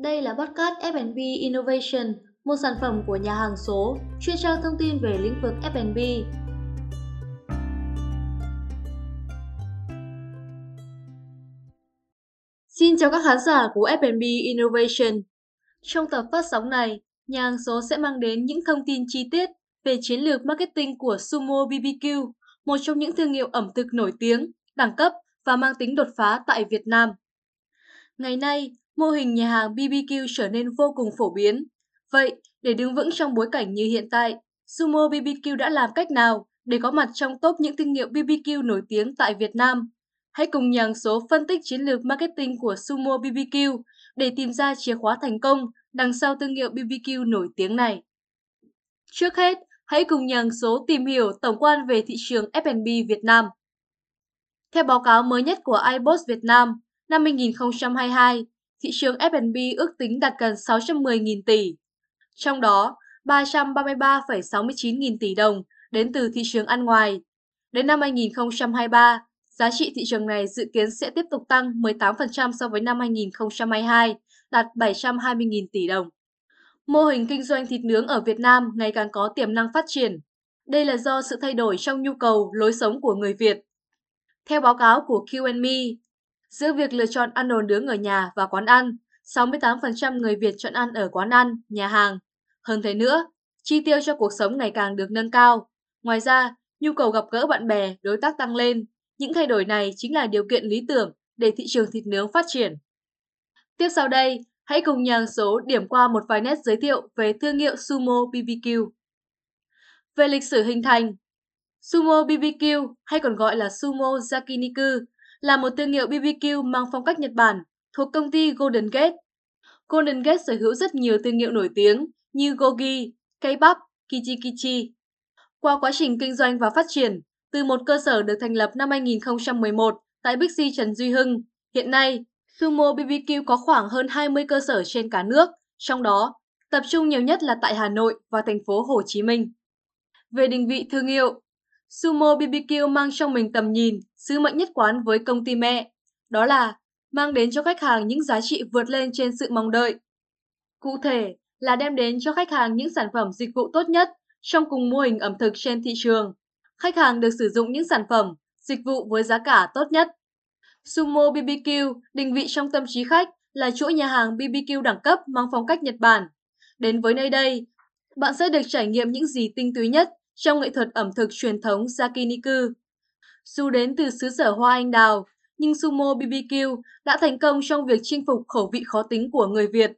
Đây là podcast F&B Innovation, một sản phẩm của nhà hàng số, chuyên trang thông tin về lĩnh vực F&B. Xin chào các khán giả của F&B Innovation. Trong tập phát sóng này, nhà hàng số sẽ mang đến những thông tin chi tiết về chiến lược marketing của Sumo BBQ, một trong những thương hiệu ẩm thực nổi tiếng, đẳng cấp và mang tính đột phá tại Việt Nam. Ngày nay, mô hình nhà hàng BBQ trở nên vô cùng phổ biến. Vậy, để đứng vững trong bối cảnh như hiện tại, Sumo BBQ đã làm cách nào để có mặt trong top những thương hiệu BBQ nổi tiếng tại Việt Nam? Hãy cùng nhàng số phân tích chiến lược marketing của Sumo BBQ để tìm ra chìa khóa thành công đằng sau thương hiệu BBQ nổi tiếng này. Trước hết, hãy cùng nhàng số tìm hiểu tổng quan về thị trường F&B Việt Nam. Theo báo cáo mới nhất của iBoss Việt Nam, năm 2022, thị trường F&B ước tính đạt gần 610.000 tỷ. Trong đó, 333,69 nghìn tỷ đồng đến từ thị trường ăn ngoài. Đến năm 2023, giá trị thị trường này dự kiến sẽ tiếp tục tăng 18% so với năm 2022, đạt 720.000 tỷ đồng. Mô hình kinh doanh thịt nướng ở Việt Nam ngày càng có tiềm năng phát triển. Đây là do sự thay đổi trong nhu cầu, lối sống của người Việt. Theo báo cáo của Q&Me, Giữa việc lựa chọn ăn đồ nướng ở nhà và quán ăn, 68% người Việt chọn ăn ở quán ăn, nhà hàng. Hơn thế nữa, chi tiêu cho cuộc sống ngày càng được nâng cao. Ngoài ra, nhu cầu gặp gỡ bạn bè, đối tác tăng lên. Những thay đổi này chính là điều kiện lý tưởng để thị trường thịt nướng phát triển. Tiếp sau đây, hãy cùng nhàng số điểm qua một vài nét giới thiệu về thương hiệu Sumo BBQ. Về lịch sử hình thành, Sumo BBQ hay còn gọi là Sumo Yakiniku là một thương hiệu BBQ mang phong cách Nhật Bản thuộc công ty Golden Gate. Golden Gate sở hữu rất nhiều thương hiệu nổi tiếng như Gogi, K-pop, Kichi Qua quá trình kinh doanh và phát triển, từ một cơ sở được thành lập năm 2011 tại Bixi Trần Duy Hưng, hiện nay Sumo BBQ có khoảng hơn 20 cơ sở trên cả nước, trong đó tập trung nhiều nhất là tại Hà Nội và thành phố Hồ Chí Minh. Về định vị thương hiệu, Sumo BBQ mang trong mình tầm nhìn, sứ mệnh nhất quán với công ty mẹ, đó là mang đến cho khách hàng những giá trị vượt lên trên sự mong đợi. Cụ thể là đem đến cho khách hàng những sản phẩm dịch vụ tốt nhất trong cùng mô hình ẩm thực trên thị trường. Khách hàng được sử dụng những sản phẩm, dịch vụ với giá cả tốt nhất. Sumo BBQ định vị trong tâm trí khách là chuỗi nhà hàng BBQ đẳng cấp mang phong cách Nhật Bản. Đến với nơi đây, bạn sẽ được trải nghiệm những gì tinh túy nhất trong nghệ thuật ẩm thực truyền thống Yakiniku. Dù đến từ xứ sở hoa anh đào, nhưng Sumo BBQ đã thành công trong việc chinh phục khẩu vị khó tính của người Việt.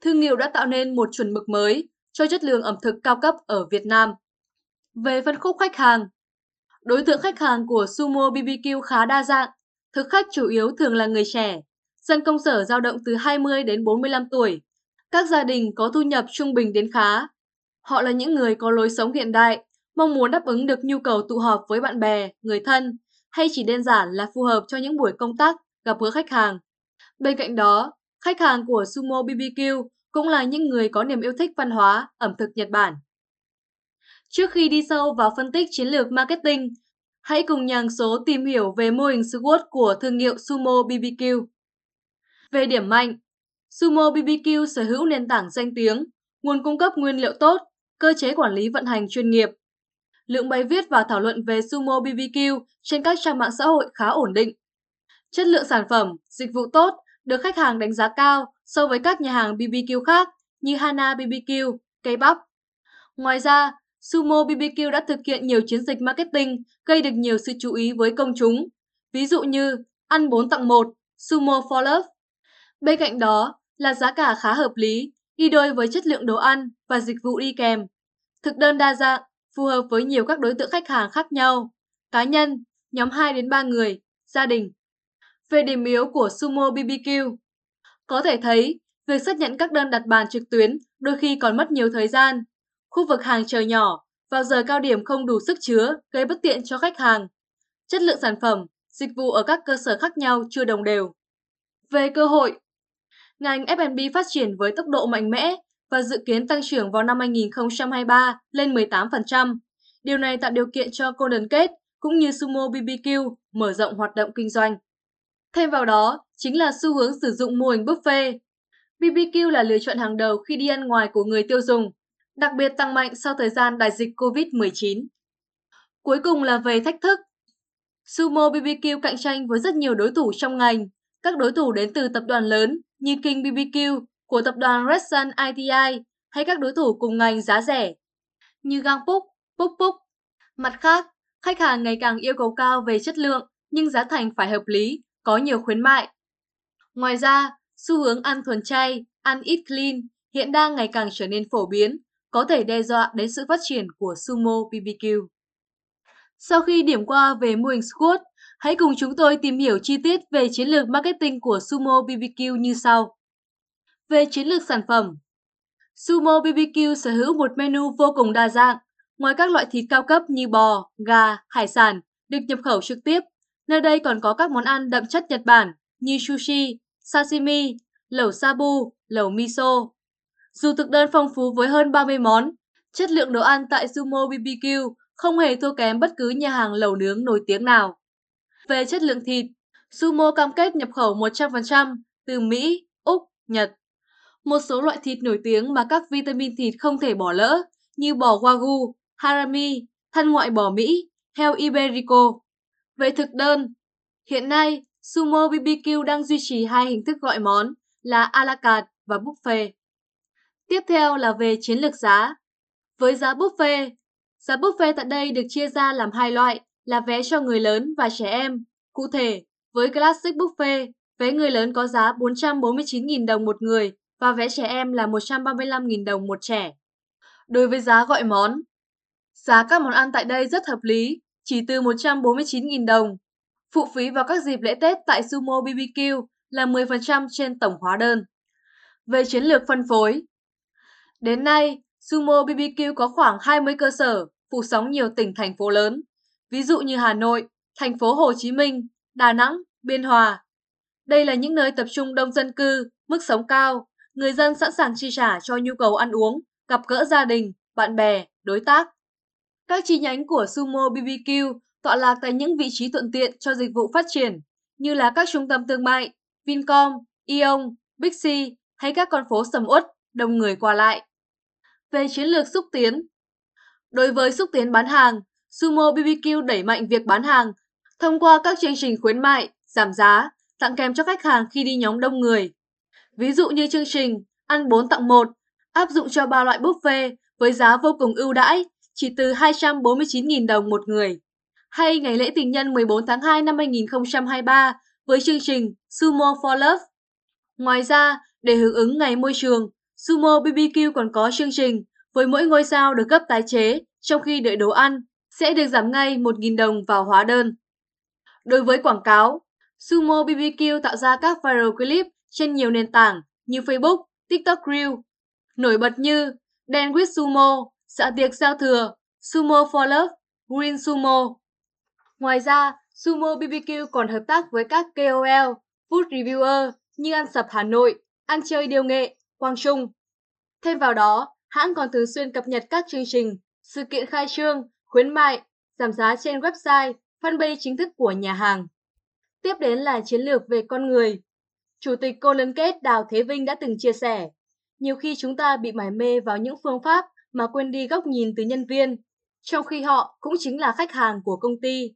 Thương hiệu đã tạo nên một chuẩn mực mới cho chất lượng ẩm thực cao cấp ở Việt Nam. Về phân khúc khách hàng, đối tượng khách hàng của Sumo BBQ khá đa dạng. Thực khách chủ yếu thường là người trẻ, dân công sở dao động từ 20 đến 45 tuổi, các gia đình có thu nhập trung bình đến khá. Họ là những người có lối sống hiện đại, mong muốn đáp ứng được nhu cầu tụ họp với bạn bè, người thân hay chỉ đơn giản là phù hợp cho những buổi công tác gặp gỡ khách hàng. Bên cạnh đó, khách hàng của Sumo BBQ cũng là những người có niềm yêu thích văn hóa, ẩm thực Nhật Bản. Trước khi đi sâu vào phân tích chiến lược marketing, hãy cùng nhàng số tìm hiểu về mô hình SWOT của thương hiệu Sumo BBQ. Về điểm mạnh, Sumo BBQ sở hữu nền tảng danh tiếng, nguồn cung cấp nguyên liệu tốt, cơ chế quản lý vận hành chuyên nghiệp, lượng bài viết và thảo luận về Sumo BBQ trên các trang mạng xã hội khá ổn định. Chất lượng sản phẩm, dịch vụ tốt được khách hàng đánh giá cao so với các nhà hàng BBQ khác như Hana BBQ, K-pop. Ngoài ra, Sumo BBQ đã thực hiện nhiều chiến dịch marketing gây được nhiều sự chú ý với công chúng, ví dụ như ăn 4 tặng 1, Sumo for Love. Bên cạnh đó là giá cả khá hợp lý, đi đôi với chất lượng đồ ăn và dịch vụ đi kèm. Thực đơn đa dạng, phù hợp với nhiều các đối tượng khách hàng khác nhau, cá nhân, nhóm 2 đến 3 người, gia đình. Về điểm yếu của Sumo BBQ, có thể thấy việc xác nhận các đơn đặt bàn trực tuyến đôi khi còn mất nhiều thời gian. Khu vực hàng chờ nhỏ, vào giờ cao điểm không đủ sức chứa, gây bất tiện cho khách hàng. Chất lượng sản phẩm, dịch vụ ở các cơ sở khác nhau chưa đồng đều. Về cơ hội, ngành F&B phát triển với tốc độ mạnh mẽ và dự kiến tăng trưởng vào năm 2023 lên 18%. Điều này tạo điều kiện cho Golden Gate cũng như Sumo BBQ mở rộng hoạt động kinh doanh. Thêm vào đó, chính là xu hướng sử dụng mô hình buffet. BBQ là lựa chọn hàng đầu khi đi ăn ngoài của người tiêu dùng, đặc biệt tăng mạnh sau thời gian đại dịch COVID-19. Cuối cùng là về thách thức. Sumo BBQ cạnh tranh với rất nhiều đối thủ trong ngành. Các đối thủ đến từ tập đoàn lớn như King BBQ của tập đoàn Red Sun ITI hay các đối thủ cùng ngành giá rẻ như Gang Púc, Púc Mặt khác, khách hàng ngày càng yêu cầu cao về chất lượng nhưng giá thành phải hợp lý, có nhiều khuyến mại. Ngoài ra, xu hướng ăn thuần chay, ăn ít clean hiện đang ngày càng trở nên phổ biến, có thể đe dọa đến sự phát triển của Sumo BBQ. Sau khi điểm qua về mô hình squat, hãy cùng chúng tôi tìm hiểu chi tiết về chiến lược marketing của Sumo BBQ như sau. Về chiến lược sản phẩm, Sumo BBQ sở hữu một menu vô cùng đa dạng. Ngoài các loại thịt cao cấp như bò, gà, hải sản được nhập khẩu trực tiếp, nơi đây còn có các món ăn đậm chất Nhật Bản như sushi, sashimi, lẩu sabu, lẩu miso. Dù thực đơn phong phú với hơn 30 món, chất lượng đồ ăn tại Sumo BBQ không hề thua kém bất cứ nhà hàng lẩu nướng nổi tiếng nào. Về chất lượng thịt, Sumo cam kết nhập khẩu 100% từ Mỹ, Úc, Nhật. Một số loại thịt nổi tiếng mà các vitamin thịt không thể bỏ lỡ như bò Wagyu, Harami, thân ngoại bò Mỹ, heo Iberico. Về thực đơn, hiện nay Sumo BBQ đang duy trì hai hình thức gọi món là a la carte và buffet. Tiếp theo là về chiến lược giá. Với giá buffet, giá buffet tại đây được chia ra làm hai loại là vé cho người lớn và trẻ em. Cụ thể, với Classic Buffet, vé người lớn có giá 449.000 đồng một người và vé trẻ em là 135.000 đồng một trẻ. Đối với giá gọi món, giá các món ăn tại đây rất hợp lý, chỉ từ 149.000 đồng. Phụ phí vào các dịp lễ Tết tại Sumo BBQ là 10% trên tổng hóa đơn. Về chiến lược phân phối, đến nay, Sumo BBQ có khoảng 20 cơ sở phủ sóng nhiều tỉnh thành phố lớn, ví dụ như Hà Nội, thành phố Hồ Chí Minh, Đà Nẵng, Biên Hòa. Đây là những nơi tập trung đông dân cư, mức sống cao, người dân sẵn sàng chi trả cho nhu cầu ăn uống, gặp gỡ gia đình, bạn bè, đối tác. Các chi nhánh của Sumo BBQ tọa lạc tại những vị trí thuận tiện cho dịch vụ phát triển, như là các trung tâm thương mại, Vincom, Ion, Bixi hay các con phố sầm uất, đông người qua lại. Về chiến lược xúc tiến Đối với xúc tiến bán hàng, Sumo BBQ đẩy mạnh việc bán hàng thông qua các chương trình khuyến mại, giảm giá, tặng kèm cho khách hàng khi đi nhóm đông người. Ví dụ như chương trình ăn 4 tặng 1 áp dụng cho 3 loại buffet với giá vô cùng ưu đãi, chỉ từ 249.000 đồng một người. Hay ngày lễ tình nhân 14 tháng 2 năm 2023 với chương trình Sumo for Love. Ngoài ra, để hưởng ứng ngày môi trường, Sumo BBQ còn có chương trình với mỗi ngôi sao được cấp tái chế trong khi đợi đồ ăn sẽ được giảm ngay 1.000 đồng vào hóa đơn. Đối với quảng cáo, Sumo BBQ tạo ra các viral clip trên nhiều nền tảng như Facebook, TikTok Reel. Nổi bật như Dan with Sumo, dạ tiệc giao thừa, Sumo for Love, Green Sumo. Ngoài ra, Sumo BBQ còn hợp tác với các KOL, food reviewer như Ăn Sập Hà Nội, Ăn Chơi Điều Nghệ, Quang Trung. Thêm vào đó, hãng còn thường xuyên cập nhật các chương trình, sự kiện khai trương, khuyến mại, giảm giá trên website, fanpage chính thức của nhà hàng. Tiếp đến là chiến lược về con người. Chủ tịch cô lân kết Đào Thế Vinh đã từng chia sẻ, nhiều khi chúng ta bị mải mê vào những phương pháp mà quên đi góc nhìn từ nhân viên, trong khi họ cũng chính là khách hàng của công ty.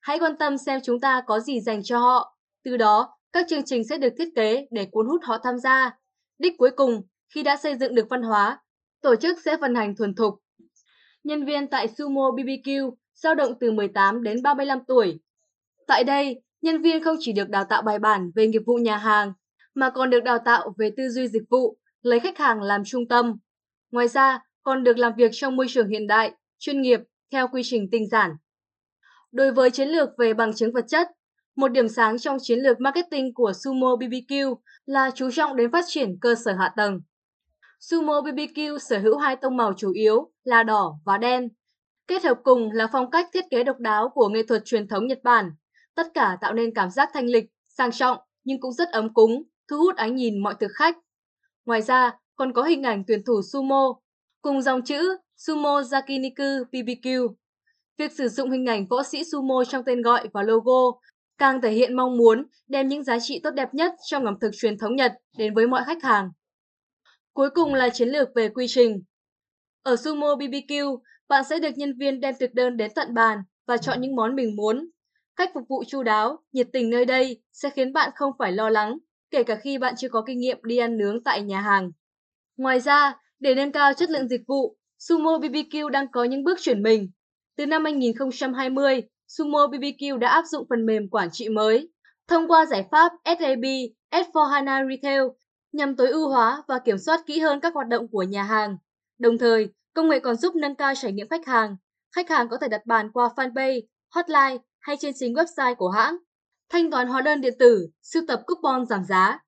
Hãy quan tâm xem chúng ta có gì dành cho họ, từ đó các chương trình sẽ được thiết kế để cuốn hút họ tham gia. Đích cuối cùng, khi đã xây dựng được văn hóa, tổ chức sẽ vận hành thuần thục. Nhân viên tại Sumo BBQ dao động từ 18 đến 35 tuổi. Tại đây, nhân viên không chỉ được đào tạo bài bản về nghiệp vụ nhà hàng, mà còn được đào tạo về tư duy dịch vụ, lấy khách hàng làm trung tâm. Ngoài ra, còn được làm việc trong môi trường hiện đại, chuyên nghiệp, theo quy trình tinh giản. Đối với chiến lược về bằng chứng vật chất, một điểm sáng trong chiến lược marketing của Sumo BBQ là chú trọng đến phát triển cơ sở hạ tầng. Sumo BBQ sở hữu hai tông màu chủ yếu là đỏ và đen. Kết hợp cùng là phong cách thiết kế độc đáo của nghệ thuật truyền thống Nhật Bản. Tất cả tạo nên cảm giác thanh lịch, sang trọng nhưng cũng rất ấm cúng, thu hút ánh nhìn mọi thực khách. Ngoài ra, còn có hình ảnh tuyển thủ sumo cùng dòng chữ Sumo Yakiniku BBQ. Việc sử dụng hình ảnh võ sĩ sumo trong tên gọi và logo càng thể hiện mong muốn đem những giá trị tốt đẹp nhất trong ẩm thực truyền thống Nhật đến với mọi khách hàng. Cuối cùng là chiến lược về quy trình. Ở Sumo BBQ, bạn sẽ được nhân viên đem thực đơn đến tận bàn và chọn những món mình muốn. Cách phục vụ chu đáo, nhiệt tình nơi đây sẽ khiến bạn không phải lo lắng, kể cả khi bạn chưa có kinh nghiệm đi ăn nướng tại nhà hàng. Ngoài ra, để nâng cao chất lượng dịch vụ, Sumo BBQ đang có những bước chuyển mình. Từ năm 2020, Sumo BBQ đã áp dụng phần mềm quản trị mới. Thông qua giải pháp SAP S4HANA Retail nhằm tối ưu hóa và kiểm soát kỹ hơn các hoạt động của nhà hàng. Đồng thời, công nghệ còn giúp nâng cao trải nghiệm khách hàng. Khách hàng có thể đặt bàn qua fanpage, hotline hay trên chính website của hãng. Thanh toán hóa đơn điện tử, sưu tập coupon giảm giá.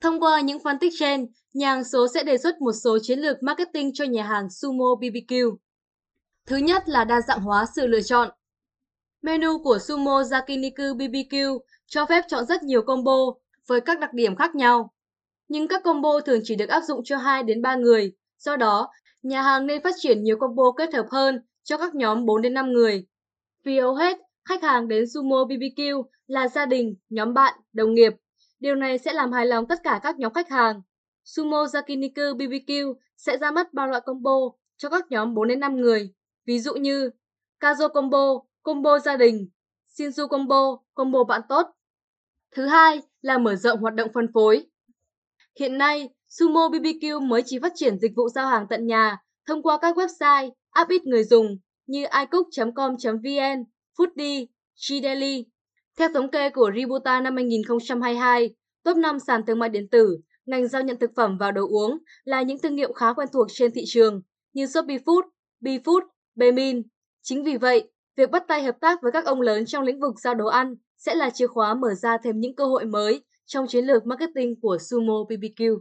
Thông qua những phân tích trên, nhà hàng số sẽ đề xuất một số chiến lược marketing cho nhà hàng Sumo BBQ. Thứ nhất là đa dạng hóa sự lựa chọn. Menu của Sumo Yakiniku BBQ cho phép chọn rất nhiều combo với các đặc điểm khác nhau. Nhưng các combo thường chỉ được áp dụng cho 2 đến 3 người, do đó nhà hàng nên phát triển nhiều combo kết hợp hơn cho các nhóm 4 đến 5 người. Vì hầu hết, khách hàng đến Sumo BBQ là gia đình, nhóm bạn, đồng nghiệp. Điều này sẽ làm hài lòng tất cả các nhóm khách hàng. Sumo Yakiniku BBQ sẽ ra mắt ba loại combo cho các nhóm 4 đến 5 người. Ví dụ như Kazo combo, combo gia đình, Shinzu combo, combo bạn tốt. Thứ hai là mở rộng hoạt động phân phối. Hiện nay, Sumo BBQ mới chỉ phát triển dịch vụ giao hàng tận nhà thông qua các website, app ít người dùng như icook.com.vn, Foodie, Gdeli. Theo thống kê của Ributa năm 2022, top 5 sàn thương mại điện tử, ngành giao nhận thực phẩm và đồ uống là những thương hiệu khá quen thuộc trên thị trường như Shopee Food, BeFood, Bemin. Chính vì vậy, việc bắt tay hợp tác với các ông lớn trong lĩnh vực giao đồ ăn sẽ là chìa khóa mở ra thêm những cơ hội mới trong chiến lược marketing của Sumo BBQ.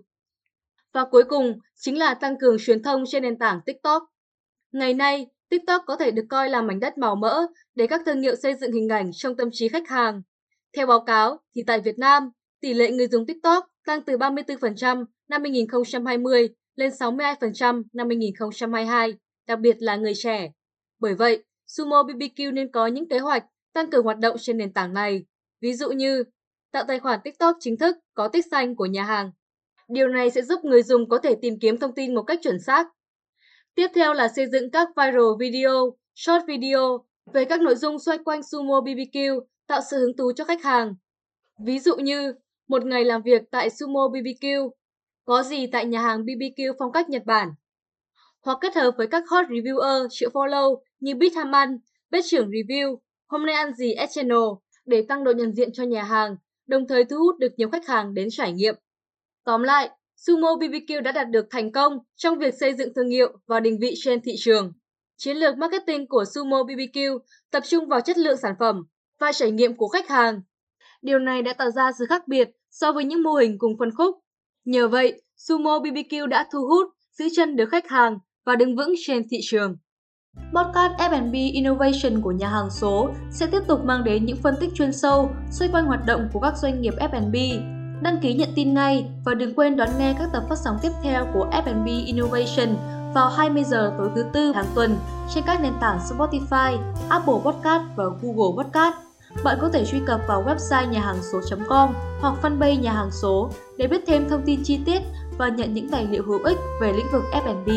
Và cuối cùng chính là tăng cường truyền thông trên nền tảng TikTok. Ngày nay, TikTok có thể được coi là mảnh đất màu mỡ để các thương hiệu xây dựng hình ảnh trong tâm trí khách hàng. Theo báo cáo, thì tại Việt Nam, tỷ lệ người dùng TikTok tăng từ 34% năm 2020 lên 62% năm 2022, đặc biệt là người trẻ. Bởi vậy, Sumo BBQ nên có những kế hoạch tăng cường hoạt động trên nền tảng này, ví dụ như tạo tài khoản TikTok chính thức có tích xanh của nhà hàng. Điều này sẽ giúp người dùng có thể tìm kiếm thông tin một cách chuẩn xác. Tiếp theo là xây dựng các viral video, short video về các nội dung xoay quanh Sumo BBQ tạo sự hứng thú cho khách hàng. Ví dụ như một ngày làm việc tại Sumo BBQ, có gì tại nhà hàng BBQ phong cách Nhật Bản. Hoặc kết hợp với các hot reviewer triệu follow như Bit Haman, bếp trưởng review, hôm nay ăn gì S channel để tăng độ nhận diện cho nhà hàng, đồng thời thu hút được nhiều khách hàng đến trải nghiệm. Tóm lại, Sumo BBQ đã đạt được thành công trong việc xây dựng thương hiệu và định vị trên thị trường. Chiến lược marketing của Sumo BBQ tập trung vào chất lượng sản phẩm và trải nghiệm của khách hàng. Điều này đã tạo ra sự khác biệt so với những mô hình cùng phân khúc. Nhờ vậy, Sumo BBQ đã thu hút, giữ chân được khách hàng và đứng vững trên thị trường. Podcast F&B Innovation của nhà hàng số sẽ tiếp tục mang đến những phân tích chuyên sâu xoay quanh hoạt động của các doanh nghiệp F&B. Đăng ký nhận tin ngay và đừng quên đón nghe các tập phát sóng tiếp theo của F&B Innovation vào 20 giờ tối thứ tư hàng tuần trên các nền tảng Spotify, Apple Podcast và Google Podcast. Bạn có thể truy cập vào website nhà hàng số.com hoặc fanpage nhà hàng số để biết thêm thông tin chi tiết và nhận những tài liệu hữu ích về lĩnh vực F&B.